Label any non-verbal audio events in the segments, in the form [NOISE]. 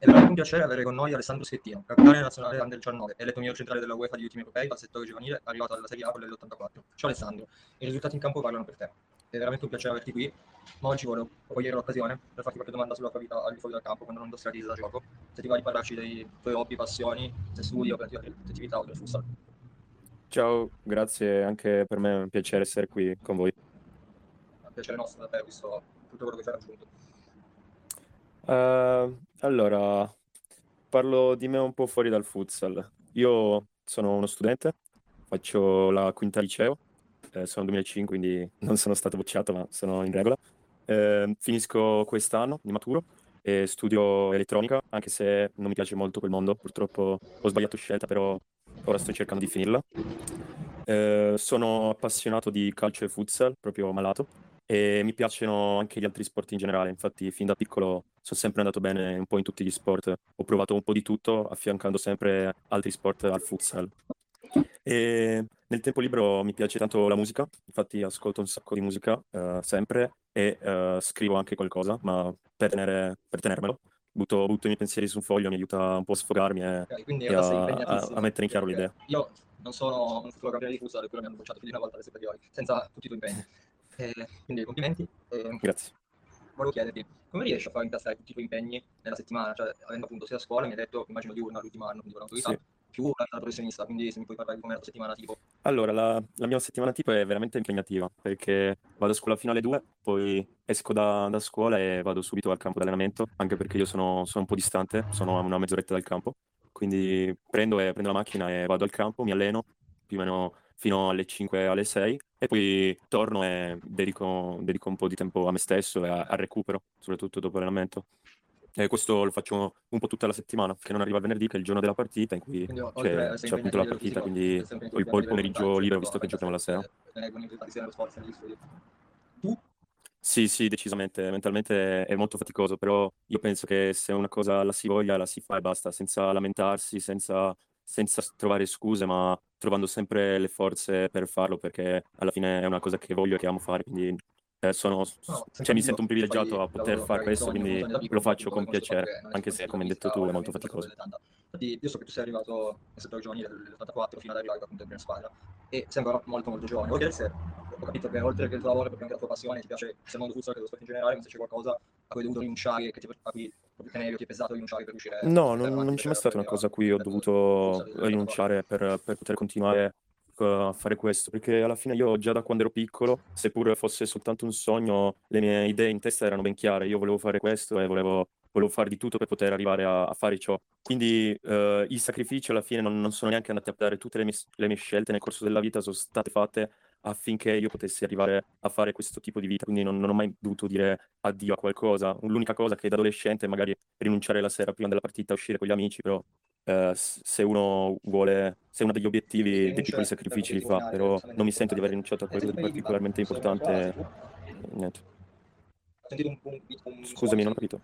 È veramente un piacere avere con noi Alessandro Schettino, capitano nazionale under 19, eletto miglior centrale della UEFA di ultimi europei al settore giovanile, arrivato alla Serie A con l'84. Ciao Alessandro, i risultati in campo parlano per te. È veramente un piacere averti qui, ma oggi volevo cogliere l'occasione per farti qualche domanda sulla tua vita al di fuori dal campo, quando non indossati da gioco. Se ti va di parlarci dei tuoi hobby, passioni, se studi o altre attività o del futsal. Ciao, grazie, anche per me è un piacere essere qui con voi. È un piacere nostro da te, visto tutto quello che ci ha raggiunto. Uh, allora, parlo di me un po' fuori dal futsal. Io sono uno studente, faccio la quinta liceo, eh, sono 2005, quindi non sono stato bocciato, ma sono in regola. Eh, finisco quest'anno, mi maturo e studio elettronica, anche se non mi piace molto quel mondo. Purtroppo ho sbagliato scelta, però ora sto cercando di finirla. Eh, sono appassionato di calcio e futsal, proprio malato e mi piacciono anche gli altri sport in generale, infatti fin da piccolo sono sempre andato bene un po' in tutti gli sport, ho provato un po' di tutto affiancando sempre altri sport al futsal. E nel tempo libero mi piace tanto la musica, infatti ascolto un sacco di musica uh, sempre e uh, scrivo anche qualcosa, ma per, tenere, per tenermelo. Butto, butto, i miei pensieri su un foglio, mi aiuta un po' a sfogarmi e, okay, e a, a, a, mettere in chiaro l'idea. Io non sono un campione di futsal, però mi hanno bocciato più di una volta alle superiori, senza tutti i tuoi impegni. Eh, quindi complimenti. Eh, Grazie. Volevo chiederti, come riesci a far incastrare tutti i tuoi impegni nella settimana? Cioè, avendo appunto sia a scuola, mi hai detto, immagino di una l'ultimo anno, quindi un'autorità, sì. più una professionista, quindi se mi puoi parlare di come è la settimana tipo. Allora, la, la, mia settimana tipo è veramente impegnativa, perché vado a scuola fino alle 2, poi esco da, da scuola e vado subito al campo d'allenamento, anche perché io sono, sono un po' distante, sono a una mezz'oretta dal campo, quindi prendo, e, prendo la macchina e vado al campo, mi alleno, più o meno fino alle 5, alle 6 e poi torno e dedico, dedico un po' di tempo a me stesso e al recupero, soprattutto dopo l'allenamento. E questo lo faccio un po' tutta la settimana, che non arriva il venerdì, che è il giorno della partita, in cui quindi, c'è, c'è appunto la partita, quindi ho il, po- il pomeriggio libero, visto che giochiamo la sera. Tu? Sì, sì, decisamente. Mentalmente è molto faticoso, però io penso che se una cosa la si voglia, la si fa e basta, senza lamentarsi, senza senza trovare scuse, ma trovando sempre le forze per farlo, perché alla fine è una cosa che voglio e che amo fare, quindi eh, sono, no, cioè, mi sento un privilegiato a poter fare questo, quindi lo faccio con piacere, anche se, come hai detto tu, è molto faticoso. Infatti, io so che tu sei arrivato nel settore giovanile dell'84 fino ad arrivare appunto in prima squadra e sembra molto molto giovane. Voglio se ho capito che oltre che il tuo lavoro, proprio anche la tua passione, ti piace sia il mondo futsal che lo sport in generale, ma se c'è qualcosa a cui hai dovuto rinunciare, che ti, a cui ti è pesato rinunciare per riuscire No, non, non c'è mai stata una cosa a cui ho dovuto rinunciare per, per poter continuare a fare questo, perché alla fine io già da quando ero piccolo, seppur fosse soltanto un sogno, le mie idee in testa erano ben chiare, io volevo fare questo e volevo, volevo fare di tutto per poter arrivare a, a fare ciò. Quindi eh, i sacrifici alla fine non, non, sono neanche andati a dare tutte le mie, le mie scelte nel corso della vita, sono state fatte affinché io potessi arrivare a fare questo tipo di vita, quindi non, non ho mai dovuto dire addio a qualcosa. L'unica cosa che da adolescente è magari rinunciare la sera prima della partita, uscire con gli amici, però eh, se uno vuole, se uno ha degli obiettivi, dei piccoli sacrifici li fa, però non mi sento di aver rinunciato a qualcosa di particolarmente importante. Niente. Scusami, non ho capito.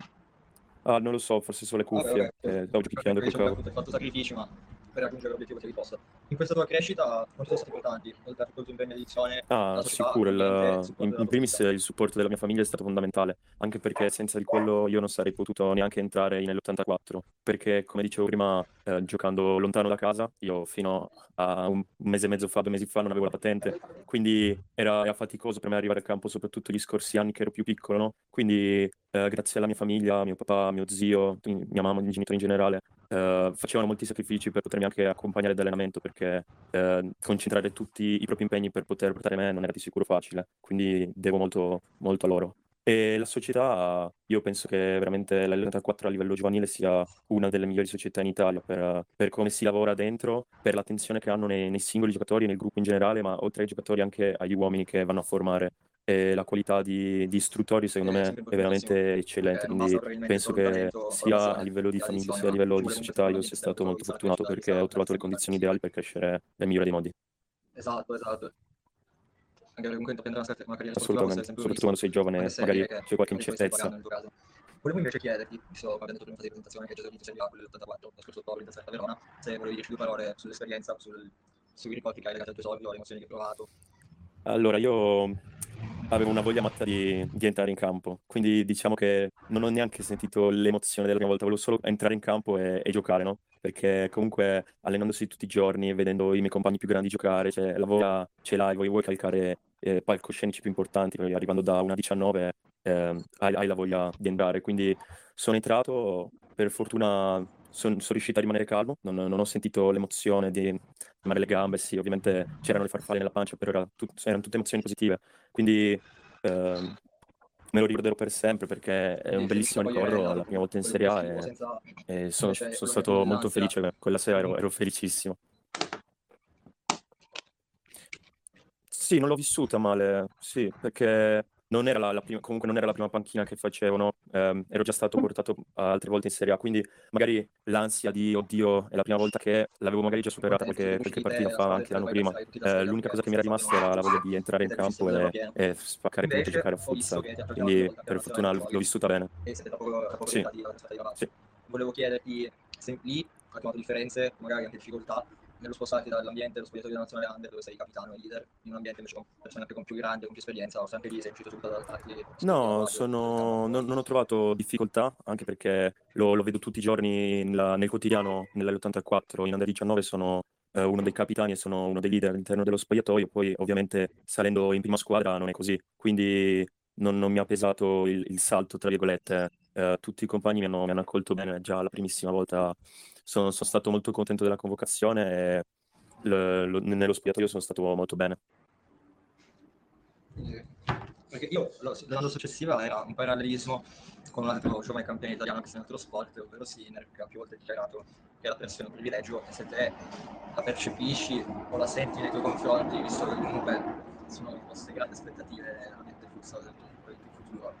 Ah, non lo so, forse sono le cuffie. Eh, stavo giochicchiando col cavo. Hai fatto sacrifici, ma per raggiungere l'obiettivo che ti possa. In questa tua crescita, quanti sono stati importanti? Oltre a tutto il tuo impegno di edizione? Ah, sicuro. Il, in, in primis il supporto della mia famiglia è stato fondamentale, anche perché senza di quello io non sarei potuto neanche entrare nell'84, perché come dicevo prima, eh, giocando lontano da casa, io fino a un mese e mezzo fa, due mesi fa non avevo la patente, quindi era, era faticoso per me arrivare a campo, soprattutto gli scorsi anni che ero più piccolo, no? Quindi eh, grazie alla mia famiglia, mio papà, mio zio, mia mamma, i miei genitori in generale, eh, facevano molti sacrifici per potermi anche accompagnare all'allenamento perché eh, concentrare tutti i propri impegni per poter portare me non era di sicuro facile, quindi devo molto, molto a loro. E la società, io penso che veramente l'84 a livello giovanile sia una delle migliori società in Italia per, per come si lavora dentro, per l'attenzione che hanno nei, nei, singoli giocatori, nel gruppo in generale, ma oltre ai giocatori anche agli uomini che vanno a formare. E la qualità di, di istruttori secondo me è veramente eccellente, quindi penso che sia a livello di famiglia sia a livello di società io sia stato molto fortunato perché ho trovato le condizioni ideali per crescere nel migliore dei modi. Esatto, esatto. Anche comunque intraprendere una, una carriera sportiva soprattutto quando sei giovane magari c'è qualche incertezza. volevo invece chiederti visto che abbiamo detto prima di presentazione che hai già detto Serie A quello dell'84 lo scorso ottobre in testa Verona se volevi dirci due parole sull'esperienza sul, sui ricordi che hai legati al tuo esordio le emozioni che hai provato. Allora io avevo una voglia matta di, di, entrare in campo. Quindi diciamo che non ho neanche sentito l'emozione della prima volta, volevo solo entrare in campo e, e giocare, no? Perché comunque allenandosi tutti i giorni, vedendo i miei compagni più grandi giocare, cioè, la voglia ce l'hai, vuoi, vuoi calcare eh, palcoscenici più importanti, arrivando da una 19 eh, hai, hai la voglia di entrare. Quindi sono entrato, per fortuna sono, sono riuscito a rimanere calmo, non, non ho sentito l'emozione di tremare le gambe, sì, ovviamente c'erano le farfalle nella pancia, però era tut- erano tutte emozioni positive, quindi ehm, me lo ricorderò per sempre perché è un bellissimo ricordo, la prima volta in Serie A e, e sono, sono stato molto felice, quella sera ero, ero felicissimo. Sì, non l'ho vissuta male, sì, perché non era la, la prima, comunque non era la prima panchina che facevano, ehm, ero già stato portato altre volte in Serie A, quindi magari l'ansia di oddio è la prima volta che l'avevo magari già superata qualche, qualche partita fa anche l'anno prima. Eh, l'unica cosa che mi era rimasta era la voglia di entrare in campo e, e spaccare punti e giocare a futsal, quindi per fortuna l'ho vissuta bene. Sì. sì. Volevo chiederti se lì hai trovato differenze, magari anche difficoltà nello spostarti dall'ambiente dello spogliatoio della nazionale under dove sei capitano e leader in un ambiente invece con persone anche con più grande, con più esperienza o sempre lì sei uscito subito dal attacchi no sono... non, non, ho trovato difficoltà anche perché lo, lo vedo tutti i giorni nella, nel quotidiano nell'84 in under 19 sono eh, uno dei capitani e sono uno dei leader all'interno dello spogliatoio poi ovviamente salendo in prima squadra non è così. Quindi non, non mi ha pesato il, il salto tra virgolette. Eh, tutti i compagni mi hanno, mi hanno accolto bene già la primissima volta sono, sono stato molto contento della convocazione e lo, lo, nello spogliatoio sono stato molto bene. Perché io l'anno successivo era un parallelismo con un altro giovane campione italiano che si è nel sport, ovvero Sinner, che ha più volte dichiarato che la pressione è un privilegio e se te la percepisci o la senti nei tuoi confronti, visto che comunque sono queste grandi aspettative veramente futsal del tuo futuro,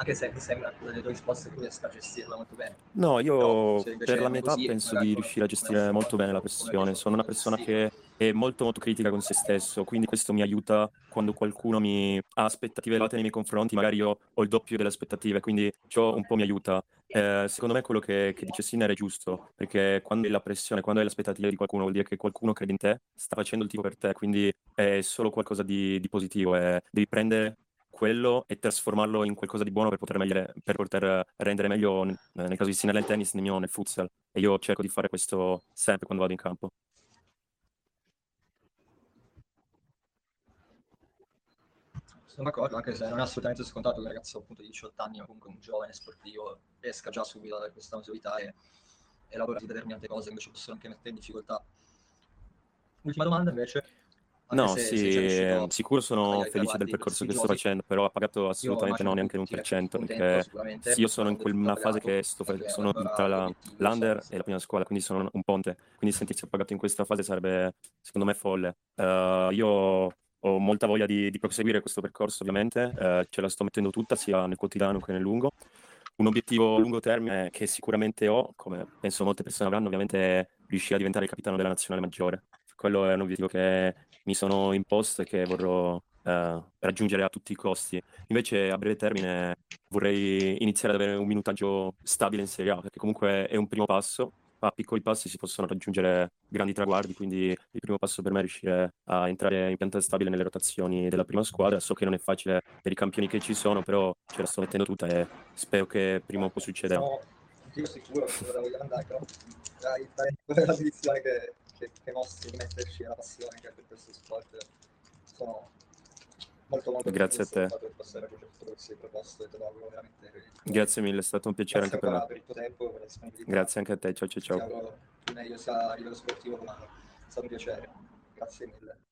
anche se mi sembra che le tue risposte tu riesca a gestirla molto bene. No, io per la mia età penso di riuscire a gestire molto bene la pressione. Sono una persona che è molto molto critica con se stesso, quindi questo mi aiuta quando qualcuno mi ha aspettative elevate nei miei confronti, magari io ho il doppio delle aspettative, quindi ciò un po' mi aiuta. Eh, secondo me quello che, che dice Sinner è giusto, perché quando hai la pressione, quando hai l'aspettativa di qualcuno, vuol dire che qualcuno crede in te, sta facendo il tipo per te, quindi è solo qualcosa di, di positivo. Eh. Devi prendere quello e trasformarlo in qualcosa di buono per poter, meglio, per poter rendere meglio, nel caso di Sinner nel tennis, nel mio nel futsal. E io cerco di fare questo sempre quando vado in campo. Sono d'accordo, anche se non è assolutamente scontato che un ragazzo appunto di 18 anni o comunque un giovane sportivo riesca già subito avere questa maturità e, e lavora su determinate cose invece possono anche mettere in difficoltà. Ultima domanda invece, No, sì, eh, sicuro sono felice del percorso che sto facendo, però ha pagato assolutamente no, neanche l'1%, perché sì, io sono in quella fase che sto, sono tra la, l'under e la prima scuola, quindi sono un ponte, quindi sentirsi appagato in questa fase sarebbe, secondo me, folle. Uh, io ho molta voglia di, di, proseguire questo percorso, ovviamente, uh, ce la sto mettendo tutta, sia nel quotidiano che nel lungo. Un obiettivo a lungo termine che sicuramente ho, come penso molte persone avranno, ovviamente è riuscire a diventare il capitano della nazionale maggiore. Quello è un obiettivo che mi sono imposto e che vorrò eh, raggiungere a tutti i costi. Invece a breve termine vorrei iniziare ad avere un minutaggio stabile in Serie A, perché comunque è un primo passo, a piccoli passi si possono raggiungere grandi traguardi, quindi il primo passo per me è riuscire a entrare in pianta stabile nelle rotazioni della prima squadra. So che non è facile per i campioni che ci sono, però ce la sto mettendo tutta e spero che prima o poi succederà. No, io sicuro che voglio andare, però dai, dai, [LAUGHS] la posizione che che, che mostri di metterci la passione anche per questo sport sono molto molto grazie a te. grazie mille è stato un piacere grazie anche per me. per il tuo tempo per grazie anche a te ciao ciao ciao. Meglio sia a livello sportivo umano è stato un piacere. Grazie mille